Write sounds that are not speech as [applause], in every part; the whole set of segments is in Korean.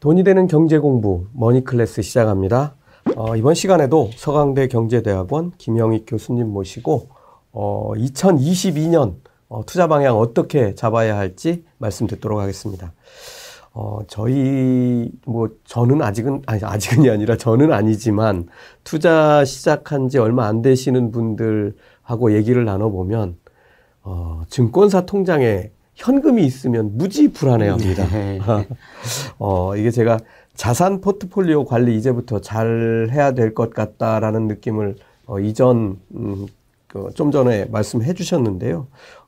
돈이 되는 경제 공부 머니 클래스 시작합니다. 어, 이번 시간에도 서강대 경제대학원 김영익 교수님 모시고 어, 2022년 어, 투자 방향 어떻게 잡아야 할지 말씀 듣도록 하겠습니다. 어, 저희, 뭐, 저는 아직은, 아니, 아직은이 아니라 저는 아니지만, 투자 시작한 지 얼마 안 되시는 분들하고 얘기를 나눠 보면, 어, 증권사 통장에 현금이 있으면 무지 불안해 합니다. [laughs] 네. 어, 이게 제가 자산 포트폴리오 관리 이제부터 잘 해야 될 것 같다라는 느낌을 어, 이전, 음, 그 좀 전에 말씀해 주셨는데요.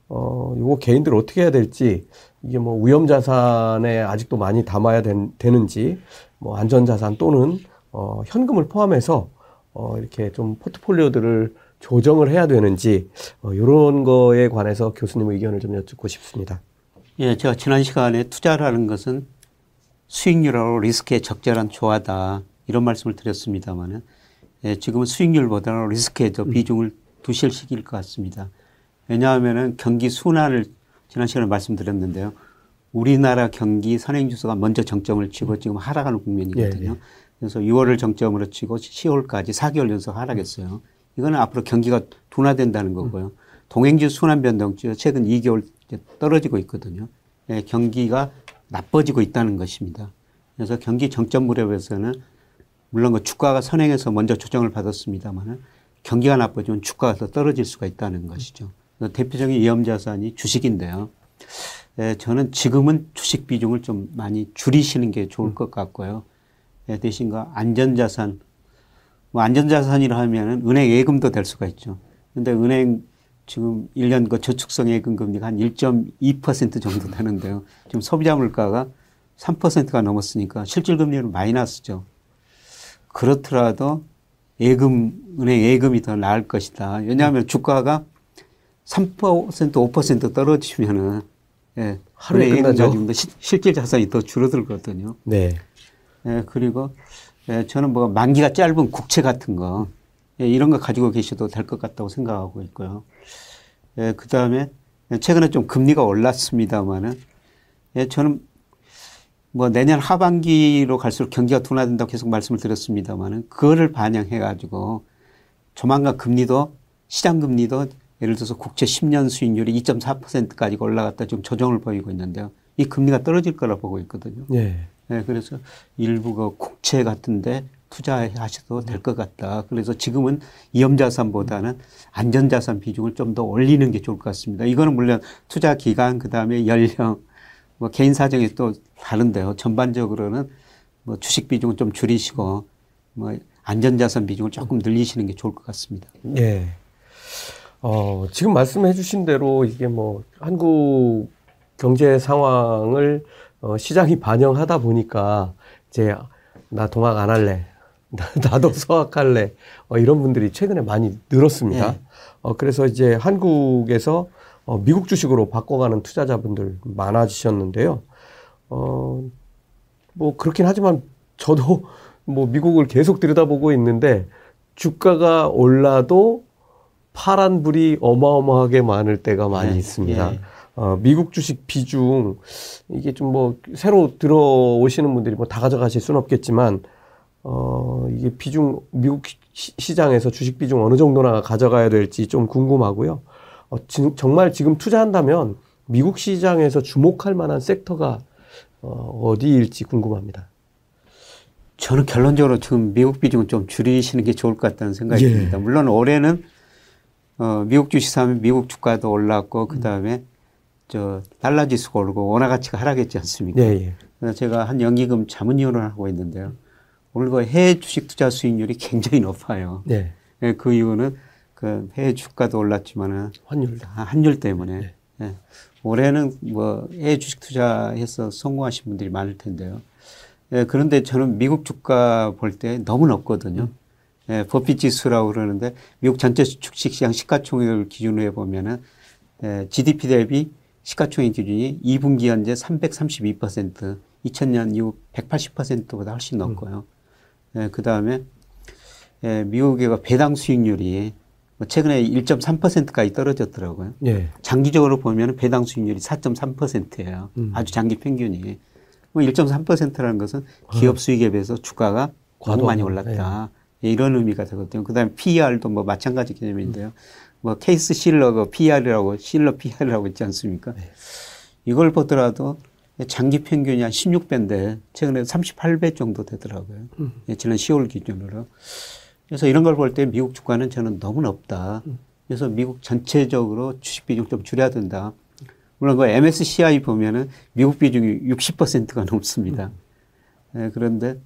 어, 이거 개인들 어떻게 해야 될지, 이게 뭐 위험 자산에 아직도 많이 담아야 된, 되는지, 뭐 안전 자산 또는 어, 현금을 포함해서 어, 이렇게 좀 포트폴리오들을 조정을 해야 되는지 어, 이런 거에 관해서 교수님 의견을 좀 여쭙고 싶습니다. 예, 제가 지난 시간에 투자라는 것은 수익률하고 리스크에 적절한 조화다 이런 말씀을 드렸습니다만은 예, 지금은 수익률보다는 리스크에 더 음. 비중을 두실 시기일 것 같습니다. 왜냐하면은 경기 순환을 지난 시간에 말씀드렸는데요. 우리나라 경기 선행지수가 먼저 정점을 치고 지금 하락하는 국면이거든요. 예, 예. 그래서 6월을 정점으로 치고 10월까지 4개월 연속 하락했어요. 이거는 앞으로 경기가 둔화된다는 거고요. 동행지 순환 변동치 최근 2개월 떨어지고 있거든요. 예, 경기가 나빠지고 있다는 것입니다. 그래서 경기 정점 무렵에서는 물론 그 주가가 선행해서 먼저 조정을 받았습니다만은 경기가 나빠지면 주가가 더 떨어질 수가 있다는 것이죠. 대표적인 위험 자산이 주식인데요. 예, 저는 지금은 주식 비중을 좀 많이 줄이시는 게 좋을 것 같고요. 예, 대신과 안전 자산 뭐 안전자산이라 하면은 은행 예금도 될 수가 있죠. 근데 은행 지금 1년 그 저축성 예금 금리가 한 1.2% 정도 되는데요. 지금 소비자 물가가 3%가 넘었으니까 실질 금리는 마이너스죠. 그렇더라도 예금, 은행 예금이 더 나을 것이다. 왜냐하면 주가가 3% 5% 떨어지면은 예, 하루에 예금 가지고 실질 자산이 더 줄어들거든요. 네. 예, 그리고 예, 저는 뭐 만기가 짧은 국채 같은 거 예, 이런 거 가지고 계셔도 될 것 같다고 생각하고 있고요. 예, 그 다음에 최근에 좀 금리가 올랐습니다만은 예, 저는 뭐 내년 하반기로 갈수록 경기가 둔화된다고 계속 말씀을 드렸습니다만은 그거를 반영해 가지고 조만간 금리도 시장 금리도 예를 들어서 국채 10년 수익률이 2.4%까지 올라갔다 지금 조정을 보이고 있는데요. 이 금리가 떨어질 거라 보고 있거든요. 예. 네, 그래서 일부가 국채 같은데 투자하셔도 될 것 같다. 그래서 지금은 위험자산보다는 안전자산 비중을 좀 더 올리는 게 좋을 것 같습니다. 이거는 물론 투자 기간, 그 다음에 연령, 뭐 개인 사정이 또 다른데요. 전반적으로는 뭐 주식 비중을 좀 줄이시고 뭐 안전자산 비중을 조금 늘리시는 게 좋을 것 같습니다. 예. 어, 지금 말씀해 주신 대로 이게 뭐 한국 경제 상황을 어, 시장이 반영하다 보니까 이제 나 동학 안 할래. [laughs] 나도 서학할래. 어, 이런 분들이 최근에 많이 늘었습니다. 네. 어, 그래서 이제 한국에서 어, 미국 주식으로 바꿔가는 투자자분들 많아지셨는데요. 어, 뭐 그렇긴 하지만 저도 [laughs] 뭐 미국을 계속 들여다보고 있는데 주가가 올라도 파란 불이 어마어마하게 많을 때가 많이 네. 있습니다. 예. 어, 미국 주식 비중 이게 좀 뭐 새로 들어오시는 분들이 뭐 다 가져가실 수는 없겠지만 어, 이게 비중 미국 시, 장에서 주식 비중 어느 정도나 가져가야 될지 좀 궁금하고요. 어, 지, 정말 지금 투자한다면 미국 시장에서 주목할 만한 섹터가 어, 어디일지 궁금합니다. 저는 결론적으로 지금 미국 비중은 좀 줄이시는 게 좋을 것 같다는 생각이 예. 듭니다. 물론 올해는 어, 미국 주식 사면 미국 주가도 올랐고 그 다음에 저 달러 지수가 오르고 원화 가치가 하락했지 않습니까? 네, 예. 그래서 제가 한 연기금 자문위원을 하고 있는데요. 오늘 그 해외 주식 투자 수익률이 굉장히 높아요. 네. 네. 그 이유는 그 해외 주가도 올랐지만은 환율 아, 환율 때문에 네. 네. 올해는 뭐 해외 주식 투자해서 성공하신 분들이 많을 텐데요. 네, 그런데 저는 미국 주가 볼 때 너무 높거든요. 음. 네, 버핏 지수라고 그러는데 미국 전체 주식 시장 시가총액을 기준으로 해 보면은 네, GDP 대비 시가총액 기준이 2분기 현재 332%, 2000년 이후 180%보다 훨씬 높고요. 음. 예, 그 다음에 예, 미국의 배당 수익률이 뭐 최근에 1.3%까지 떨어졌더라고요. 예. 장기적으로 보면 배당 수익률이 4.3%예요. 음. 아주 장기 평균이. 뭐 1.3%라는 것은 기업 어. 수익에 비해서 주가가 너무 많이 올랐다. 예, 이런 의미가 되거든요. 그 다음에 PER도 뭐 마찬가지 개념인데요. 뭐 케이스 실러가 PER이라고 실러 PER이라고 있지 않습니까? 네. 이걸 보더라도 장기 평균이 한 16배인데 최근에 38배 정도 되더라고요. 음. 예, 지난 10월 기준으로. 그래서 이런 걸 볼 때 미국 주가는 저는 너무 높다. 그래서 미국 전체적으로 주식 비중 좀 줄여야 된다. 물론 그 MSCI 보면은 미국 비중이 60%가 넘습니다. 예, 그런데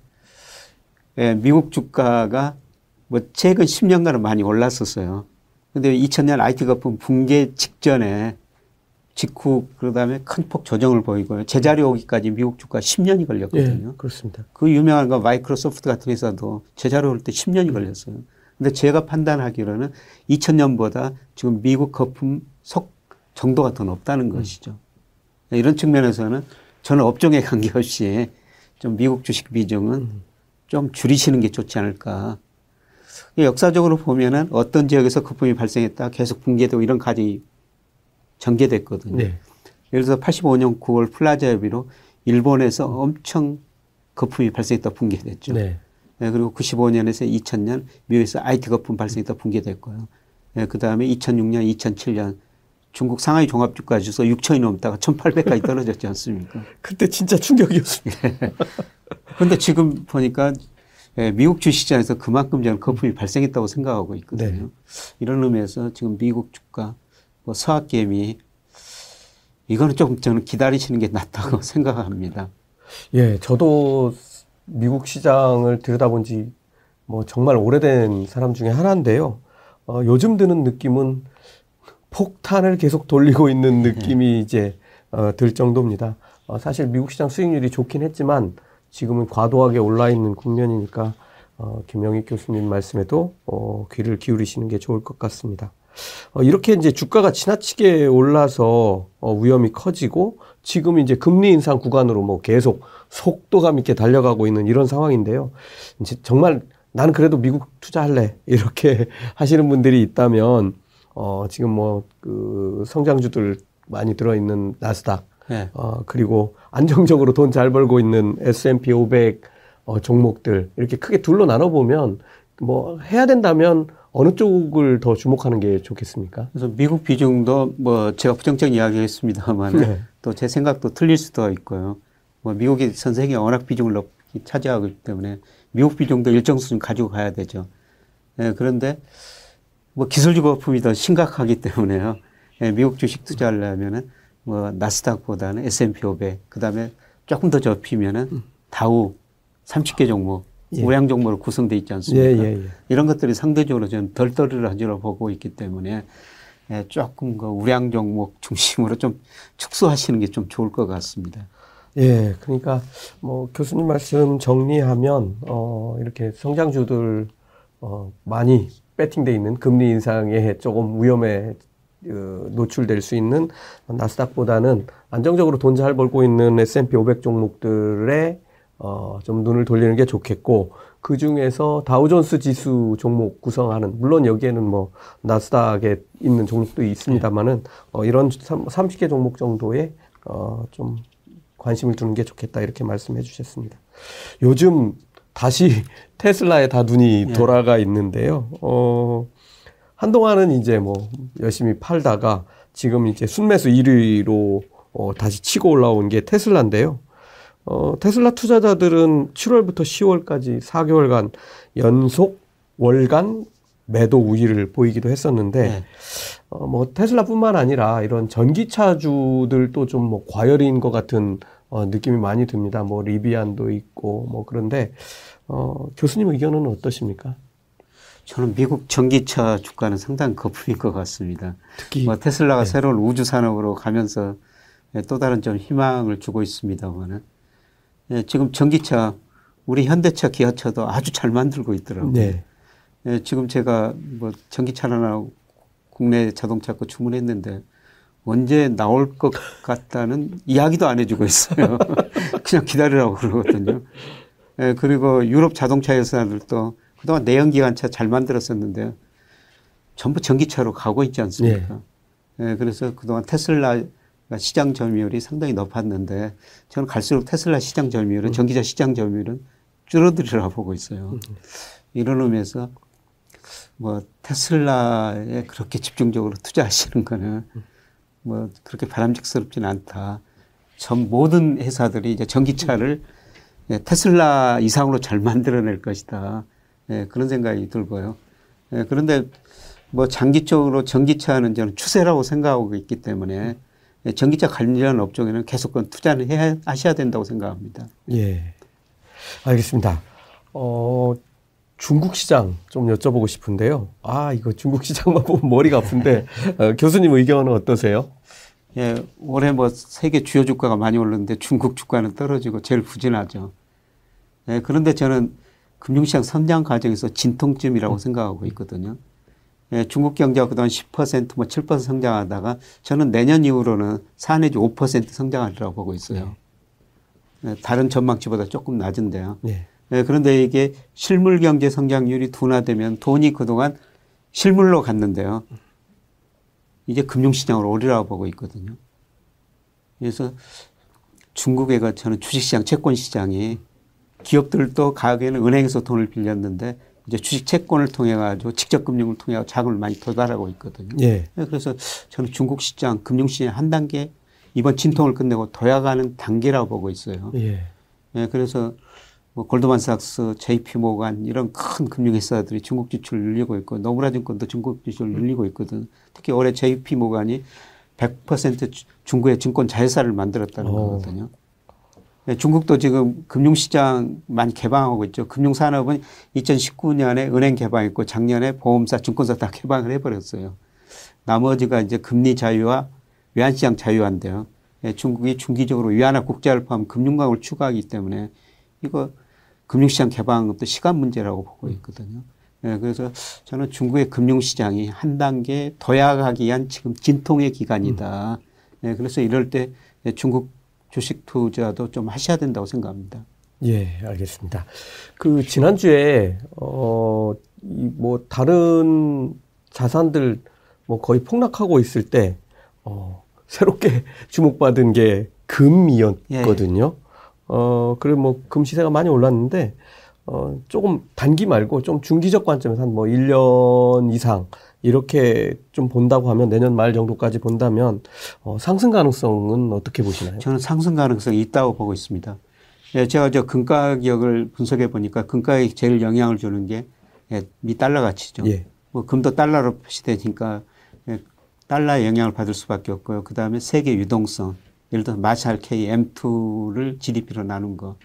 예, 미국 주가가 뭐 최근 10년간은 많이 올랐었어요. 근데 2000년 IT 거품 붕괴 직전에 직후 그다음에 큰 폭 조정을 보이고요. 제자리 오기까지 미국 주가 10년이 걸렸거든요. 예, 그렇습니다. 그 유명한 거 마이크로소프트 같은 회사도 제자리 올 때 10년이 걸렸어요. 근데 제가 판단하기로는 2000년보다 지금 미국 거품 속 정도가 더 높다는 것이죠. 이런 측면에서는 저는 업종에 관계없이 좀 미국 주식 비중은 좀 줄이시는 게 좋지 않을까. 역사적으로 보면은 어떤 지역에서 거품이 발생했다 계속 붕괴되고 이런 과정이 전개됐거든요. 네. 예를 들어서 85년 9월 플라자 합의로 일본에서 엄청 거품이 발생했다 붕괴됐죠. 네. 예, 그리고 95년에서 2000년 미국에서 IT 거품 발생했다 붕괴됐고요. 예, 그 다음에 2006년, 2007년 중국 상하이 종합주가 지수 6천이 넘다가 1800까지 떨어졌지 않습니까? [laughs] 그때 진짜 충격이었습니다. 그런데 지금 보니까 예, 미국 주식시장에서 그만큼 저는 거품이 발생했다고 생각하고 있거든요. 네. 이런 의미에서 지금 미국 주가, 뭐 서학개미 이거는 조금 저는 기다리시는 게 낫다고 [laughs] 생각합니다. 예, 저도 미국 시장을 들여다본 지 뭐 정말 오래된 사람 중에 하나인데요. 어, 요즘 드는 느낌은 폭탄을 계속 돌리고 있는 느낌이 이제 어, 들 정도입니다. 어, 사실 미국 시장 수익률이 좋긴 했지만 지금은 과도하게 올라 있는 국면이니까 어, 김영익 교수님 말씀에도 어, 귀를 기울이시는 게 좋을 것 같습니다. 어, 이렇게 이제 주가가 지나치게 올라서 어, 위험이 커지고 지금 이제 금리 인상 구간으로 뭐 계속 속도감 있게 달려가고 있는 이런 상황인데요. 이제 정말 나는 그래도 미국 투자할래 [laughs] 이렇게 하시는 분들이 있다면 어, 지금 뭐 그 성장주들 많이 들어있는 나스닥 네. 어, 그리고 안정적으로 돈 잘 벌고 있는 S&P 500 어, 종목들 이렇게 크게 둘로 나눠 보면 뭐 해야 된다면 어느 쪽을 더 주목하는 게 좋겠습니까? 그래서 미국 비중도 뭐 제가 부정적 이야기했습니다만 네. 또제 생각도 틀릴 수도 있고요. 뭐 미국이 전 세계에 워낙 비중을 높이 차지하고 있기 때문에 미국 비중도 일정 수준 가지고 가야 되죠. 예, 그런데 뭐 기술주 거품이 더 심각하기 때문에요. 예, 미국 주식 투자하려면은 뭐 나스닥보다는 S&P 500, 그 다음에 조금 더 접히면은 다우 30개 종목, 예. 우량 종목으로 구성되어 있지 않습니까? 예, 예, 예. 이런 것들이 상대적으로 저는 덜 떨어지라고 보고 있기 때문에 예, 조금 그 우량 종목 중심으로 좀 축소하시는 게 좀 좋을 것 같습니다. 예, 그러니까 뭐 교수님 말씀 정리하면 어 이렇게 성장주들 어 많이 배팅돼 있는 금리 인상에 조금 위험에 어, 노출될 수 있는 나스닥보다는 안정적으로 돈 잘 벌고 있는 S&P 500 종목들에 어 좀 눈을 돌리는 게 좋겠고 그 중에서 다우존스 지수 종목 구성하는 물론 여기에는 뭐 나스닥에 있는 종목도 있습니다만은 어 이런 30개 종목 정도의 어좀 관심을 두는 게 좋겠다 이렇게 말씀해 주셨습니다. 요즘 다시 [laughs] 테슬라에 다 눈이 예. 돌아가 있는데요. 어, 한동안은 이제 뭐 열심히 팔다가 지금 이제 순매수 1위로 어, 다시 치고 올라온 게 테슬라인데요. 어, 테슬라 투자자들은 7월부터 10월까지 4개월간 연속 월간 매도 우위를 보이기도 했었는데 네. 어, 뭐 테슬라뿐만 아니라 이런 전기차주들도 좀 뭐 과열인 것 같은 어, 느낌이 많이 듭니다. 뭐 리비안도 있고 뭐 그런데 어, 교수님 의견은 어떠십니까? 저는 미국 전기차 주가는 상당히 거품인 것 같습니다. 특히 뭐 테슬라가 네. 새로운 우주 산업으로 가면서 예, 또 다른 좀 희망을 주고 있습니다만은 예, 지금 전기차 우리 현대차, 기아차도 아주 잘 만들고 있더라고요. 네. 예, 지금 제가 뭐 전기차 하나 국내 자동차 거 주문했는데 언제 나올 것 같다는 이야기도 안 해주고 있어요. [laughs] 그냥 기다리라고 그러거든요. 예, 그리고 유럽 자동차 회사들도 그동안 내연기관차 잘 만들었었는데 전부 전기차로 가고 있지 않습니까? 예, 그래서 그동안 테슬라 시장 점유율이 상당히 높았는데 저는 갈수록 테슬라 시장 점유율은 음. 전기차 시장 점유율은 줄어들으라 보고 있어요. 음. 이런 의미에서 뭐 테슬라에 그렇게 집중적으로 투자하시는 거는 뭐 그렇게 바람직스럽지는 않다. 전 모든 회사들이 이제 전기차를 예, 테슬라 이상으로 잘 만들어낼 것이다. 예, 그런 생각이 들고요. 예, 그런데 뭐 장기적으로 전기차는 저는 추세라고 생각하고 있기 때문에 예, 전기차 관련 업종에는 계속 투자를 해야 하셔야 된다고 생각합니다. 예. 알겠습니다. 어, 중국 시장 좀 여쭤보고 싶은데요. 아, 이거 중국 시장만 [laughs] 보면 머리가 아픈데 어, 교수님 의견은 어떠세요? 예, 올해 뭐 세계 주요 주가가 많이 오르는데 중국 주가는 떨어지고 제일 부진하죠. 예, 그런데 저는 금융시장 선장 과정에서 진통점이라고 생각하고 있거든요. 예, 중국 경제가 그동안 10%, 뭐 7% 성장하다가 저는 내년 이후로는 4 내지 5% 성장하리라고 보고 있어요. 네. 예, 다른 전망치보다 조금 낮은데요. 네. 예, 그런데 이게 실물 경제 성장률이 둔화되면 돈이 그동안 실물로 갔는데요. 이제 금융시장으로 오리라고 보고 있거든요. 그래서 중국에가 저는 주식시장, 채권시장이 기업들도 가게는 은행에서 돈을 빌렸는데 이제 주식 채권을 통해 가지고 직접 금융을 통해 자금을 많이 도달하고 있거든요. 예. 그래서 저는 중국 시장, 금융 시장 한 단계 이번 진통을 끝내고 도약하는 단계라고 보고 있어요. 예. 예 그래서 뭐 골드만삭스, JP 모간 이런 큰 금융 회사들이 중국 지출을 늘리고 있고 노무라 증권도 중국 지출을 늘리고 있거든. 특히 올해 JP 모간이 100% 중국의 증권 자회사를 만들었다는 오. 어. 거거든요. 네, 중국도 지금 금융시장 많이 개방하고 있죠. 금융산업은 2019년에 은행 개방했고 작년에 보험사, 증권사 다 개방을 해버렸어요. 나머지가 이제 금리 자유와 외환시장 자유화인데요. 네, 중국이 중기적으로 위안화 국제화를 포함 금융강을 추구하기 때문에 이거 금융시장 개방도 시간 문제라고 보고 있거든요. 네, 그래서 저는 중국의 금융시장이 한 단계 도약하기 위한 지금 진통의 기간이다. 네, 그래서 이럴 때 중국 주식 투자도 좀 하셔야 된다고 생각합니다. 예, 알겠습니다. 그 지난주에 어이뭐 다른 자산들 뭐 거의 폭락하고 있을 때 어, 새롭게 [laughs] 주목받은 게 금이었거든요. 예. 어, 그리고 뭐 금 시세가 많이 올랐는데 어, 조금 단기 말고 좀 중기적 관점에서 한 뭐 1년 이상 이렇게 좀 본다고 하면 내년 말 정도까지 본다면 어, 상승 가능성은 어떻게 보시나요? 저는 상승 가능성이 있다고 보고 있습니다. 예, 제가 저 금가 격을 분석해 보니까 금가격이 제일 영향을 주는 게 예, 미 달러 가치죠. 예. 뭐 금도 달러로 표시되니까 예, 달러의 영향을 받을 수밖에 없고요. 그 다음에 세계 유동성, 예를 들어 마샬 K M2를 GDP로 나눈 거,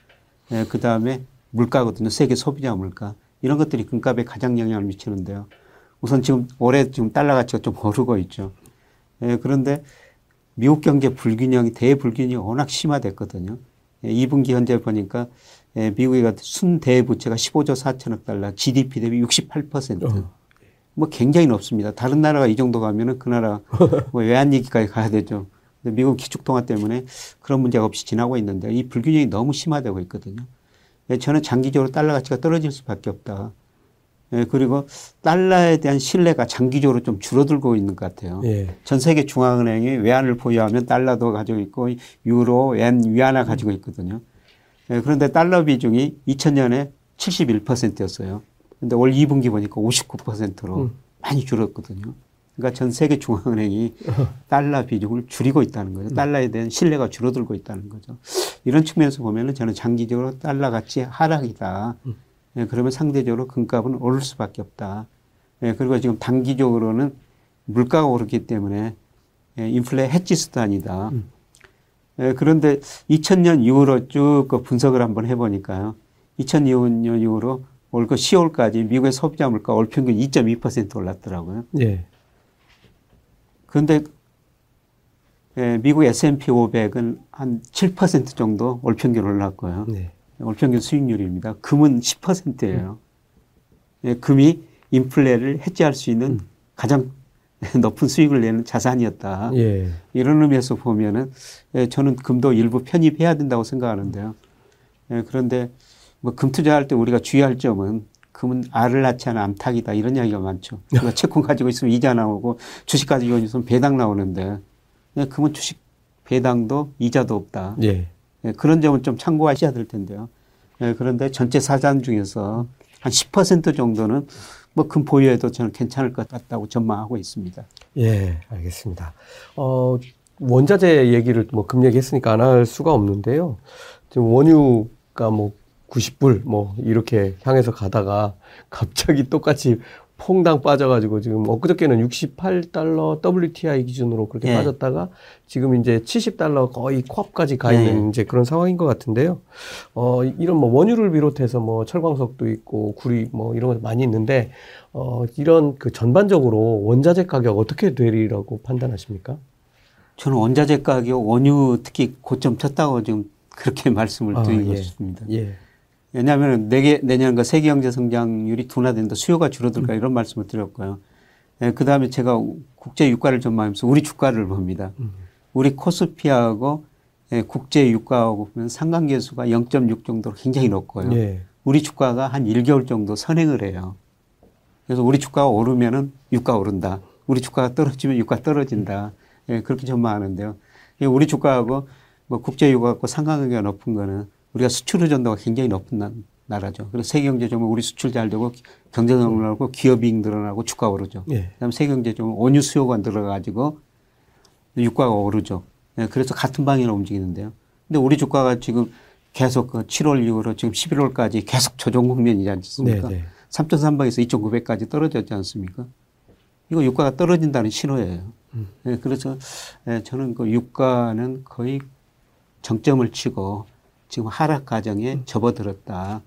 예, 그 다음에 물가거든요. 세계 소비자 물가 이런 것들이 금값에 가장 영향을 미치는데요. 우선 지금 올해 지금 달러 가치가 좀 오르고 있죠. 예, 그런데 미국 경제 불균형이 대불균형이 워낙 심화됐거든요. 예, 2분기 현재 보니까 예, 미국의 순대부채가 15조 4천억 달러, GDP 대비 68%. 어. 뭐 굉장히 높습니다. 다른 나라가 이 정도 가면은 그 나라 [laughs] 뭐 외환위기까지 가야 되죠. 근데 미국 기축통화 때문에 그런 문제가 없이 지나고 있는데 이 불균형이 너무 심화되고 있거든요. 예, 저는 장기적으로 달러 가치가 떨어질 수밖에 없다. 예, 그리고 달러에 대한 신뢰가 장기적으로 좀 줄어들고 있는 것 같아요. 예. 전 세계 중앙은행이 외환을 보유하면 달러도 가지고 있고 유로, 엔, 위안화 가지고 있거든요. 예, 그런데 달러 비중이 2000년에 71%였어요. 근데 올 2분기 보니까 59%로 음. 많이 줄었거든요. 그러니까 전 세계 중앙은행이 [laughs] 달러 비중을 줄이고 있다는 거죠. 달러에 대한 신뢰가 줄어들고 있다는 거죠. 이런 측면에서 보면은 저는 장기적으로 달러 가치 하락이다. 음. 예, 그러면 상대적으로 금값은 오를 수밖에 없다. 예, 그리고 지금 단기적으로는 물가가 오르기 때문에 예, 인플레 해지 수단이다. 음. 예, 그런데 2000년 이후로 쭉 그 분석을 한번 해보니까요. 2002년 이후로 올 그 10월까지 미국의 소비자 물가 월 평균 2.2% 올랐더라고요. 예. 그런데 예, 미국 S&P 500은 한 7% 정도 월 평균 올랐고요. 네. 월평균 수익률입니다. 금은 10%예요. 음. 예, 금이 인플레를 해지할 수 있는 음. 가장 [laughs] 높은 수익을 내는 자산이었다. 예. 이런 의미에서 보면은 예, 저는 금도 일부 편입해야 된다고 생각하는데요. 예, 그런데 뭐 금 투자할 때 우리가 주의할 점은 금은 알을 낳지 않은 암탉이다 이런 이야기가 많죠. [laughs] 채권 가지고 있으면 이자 나오고 주식 가지고 있으면 배당 나오는데 예, 금은 주식 배당도 이자도 없다. 예. 예, 그런 점은 좀 참고하셔야 될 텐데요. 예, 그런데 전체 사장 중에서 한 10% 정도는 뭐금 보유해도 저는 괜찮을 것 같다고 전망하고 있습니다. 예, 알겠습니다. 어, 원자재 얘기를 뭐 금 얘기했으니까 안 할 수가 없는데요. 지금 원유가 뭐 90불 뭐 이렇게 향해서 가다가 [laughs] 갑자기 똑같이 퐁당 빠져가지고 지금 엊그저께는 68달러 WTI 기준으로 그렇게 예. 빠졌다가 지금 이제 70달러 거의 코앞까지 가 있는 예. 이제 그런 상황인 것 같은데요. 어, 이런 뭐 원유를 비롯해서 뭐 철광석도 있고 구리 뭐 이런 것 많이 있는데 어, 이런 그 전반적으로 원자재 가격 어떻게 되리라고 판단하십니까? 저는 원자재 가격, 원유 특히 고점 쳤다고 지금 그렇게 [laughs] 말씀을 아, 드리고 예. 싶습니다. 예. 왜냐하면 내게, 내년과 세계 경제 성장률이 둔화된다, 수요가 줄어들까 이런 말씀을 드렸고요. 예, 그 다음에 제가 국제 유가를 전망하면서 우리 주가를 봅니다. 우리 코스피하고 예, 국제 유가하고 보면 상관계수가 0.6 정도로 굉장히 높고요. 예. 우리 주가가 한 1개월 정도 선행을 해요. 그래서 우리 주가가 오르면은 유가 오른다. 우리 주가가 떨어지면 유가 떨어진다. 예, 그렇게 전망하는데요. 예, 우리 주가하고 뭐 국제 유가하고 상관관계가 높은 거는 우리가 수출 의존도가 굉장히 높은 나- 나라죠. 그래서 세계 경제 좀 우리 수출 잘 되고 경제 성장하고 기업 이익 늘어나고 주가 오르죠. 예. 그다음 세계 경제 좀 원유 수요가 늘어가지고 유가가 오르죠. 예, 그래서 같은 방향으로 움직이는데요. 근데 우리 주가가 지금 계속 그 7월 이후로 지금 11월까지 계속 조정 국면이지 않습니까? 네, 네. 3,300에서 2,900까지 떨어졌지 않습니까? 이거 유가가 떨어진다는 신호예요. 음. 예, 그래서 예, 저는 그 유가는 거의 정점을 치고 지금 하락 과정에 음. 접어들었다.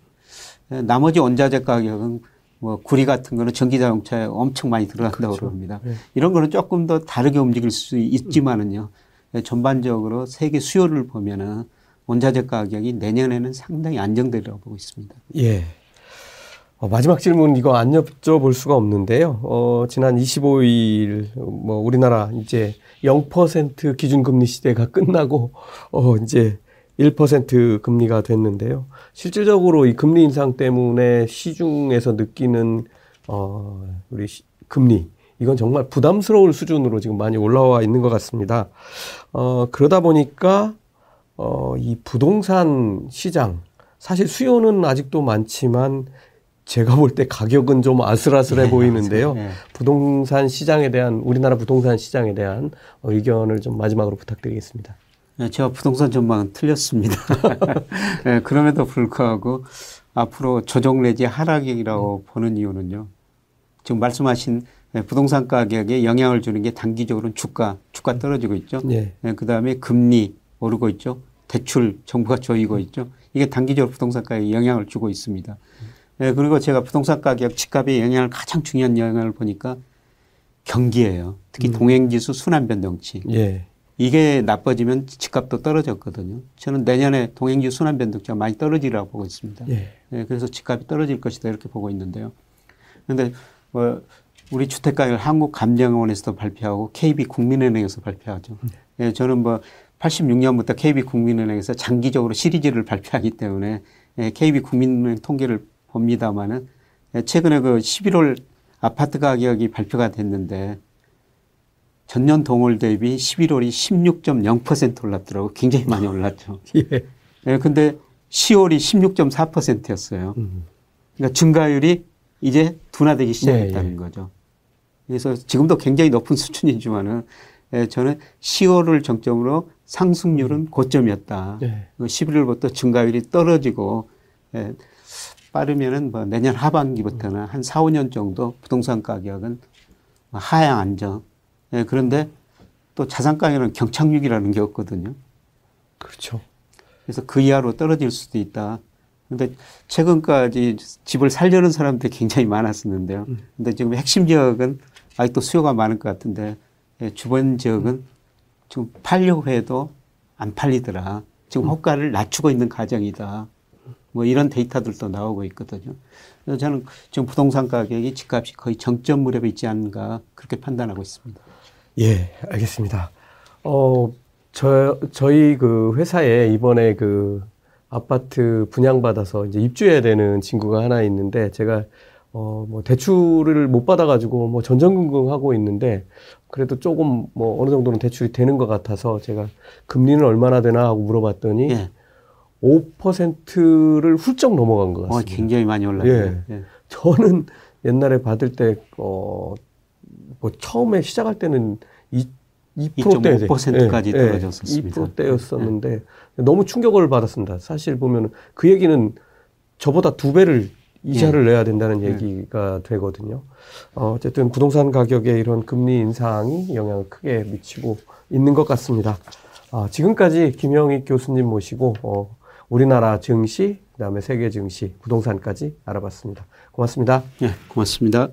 예, 나머지 원자재 가격은 뭐 구리 같은 거는 전기 자동차에 엄청 많이 들어간다고 그렇죠. 그럽니다. 네. 이런 거는 조금 더 다르게 움직일 수 있지만은요. 예, 전반적으로 세계 수요를 보면은 원자재 가격이 내년에는 상당히 안정되리라고 보고 있습니다. 예. 어, 마지막 질문 이거 안 여쭤볼 수가 없는데요. 어, 지난 25일 뭐 우리나라 이제 0% 기준금리 시대가 끝나고 어, 이제 1% 금리가 됐는데요. 실질적으로 이 금리 인상 때문에 시중에서 느끼는 어, 우리 시- 금리 이건 정말 부담스러울 수준으로 지금 많이 올라와 있는 것 같습니다. 어, 그러다 보니까 어, 이 부동산 시장 사실 수요는 아직도 많지만 제가 볼 때 가격은 좀 아슬아슬해 예, 보이는데요. 예. 부동산 시장에 대한 우리나라 부동산 시장에 대한 어, 의견을 좀 마지막으로 부탁드리겠습니다. 네, 제가 부동산 전망은 틀렸습니다. [laughs] 네, 그럼에도 불구하고 앞으로 조정 내지 하락이라고 보는 이유는요. 지금 말씀하신 네, 부동산 가격에 영향을 주는 게 단기적으로는 주가, 주가 떨어지고 있죠. 예. 그 다음에 금리 오르고 있죠. 대출 정부가 조이고 있죠. 이게 단기적으로 부동산 가격에 영향을 주고 있습니다. 네, 그리고 제가 부동산 가격, 집값에 영향을 가장 중요한 영향을 보니까 경기예요. 특히 동행지수 순환 변동치. 예. 이게 나빠지면 집값도 떨어졌거든요. 저는 내년에 동행지 순환 변동치가 많이 떨어지리라고 보고 있습니다. 예. 예, 그래서 집값이 떨어질 것이다 이렇게 보고 있는데요. 그런데 뭐 우리 주택 가격 한국감정원에서도 발표하고 KB 국민은행에서 발표하죠. 예, 저는 뭐 86년부터 KB 국민은행에서 장기적으로 시리즈를 발표하기 때문에 예, KB 국민은행 통계를 봅니다마는 예, 최근에 그 11월 아파트 가격이 발표가 됐는데 전년 동월 대비 11월이 16.0% 올랐더라고. 굉장히 많이 올랐죠. 예. 예, 근데 10월이 16.4%였어요. 음. 그러니까 증가율이 이제 둔화되기 시작했다는 예, 예. 거죠. 그래서 지금도 굉장히 높은 수준이지만은 예, 저는 10월을 정점으로 상승률은 고점이었다. 예. 11월부터 증가율이 떨어지고 예, 빠르면은 뭐 내년 하반기부터는 한 4, 5년 정도 부동산 가격은 하향 안정. 예, 그런데 또 자산 가격은 경착륙이라는 게 없거든요. 그렇죠. 그래서 그 이하로 떨어질 수도 있다. 근데 최근까지 집을 살려는 사람들이 굉장히 많았었는데요. 근데 지금 핵심 지역은 아직도 수요가 많을 것 같은데 예, 주변 지역은 지금 팔려고 해도 안 팔리더라. 지금 호가를 낮추고 있는 과정이다. 뭐 이런 데이터들도 나오고 있거든요. 그래서 저는 지금 부동산 가격이 집값이 거의 정점 무렵에 있지 않은가 그렇게 판단하고 있습니다. 예, 알겠습니다. 어, 저, 저희 그 회사에 이번에 그 아파트 분양받아서 이제 입주해야 되는 친구가 하나 있는데 제가 어, 뭐 대출을 못 받아가지고 뭐 전전긍긍하고 있는데 그래도 조금 뭐 어느 정도는 대출이 되는 것 같아서 제가 금리는 얼마나 되나 하고 물어봤더니 예. 5%를 훌쩍 넘어간 것 어, 같습니다. 굉장히 많이 올랐네요. 예. 예. 저는 옛날에 받을 때, 어, 뭐 처음에 시작할 때는 2, 2%대 2.5% 까지 떨어졌었습니다. 2%대였었는데 너무 충격을 받았습니다. 사실 보면 그 얘기는 저보다 두 배를 이자를 내야 된다는 얘기가 되거든요. 어, 어쨌든 부동산 가격에 이런 금리 인상이 영향을 크게 미치고 있는 것 같습니다. 아, 지금까지 김영익 교수님 모시고 어, 우리나라 증시, 그다음에 세계 증시, 부동산까지 알아봤습니다. 고맙습니다. 예, 고맙습니다.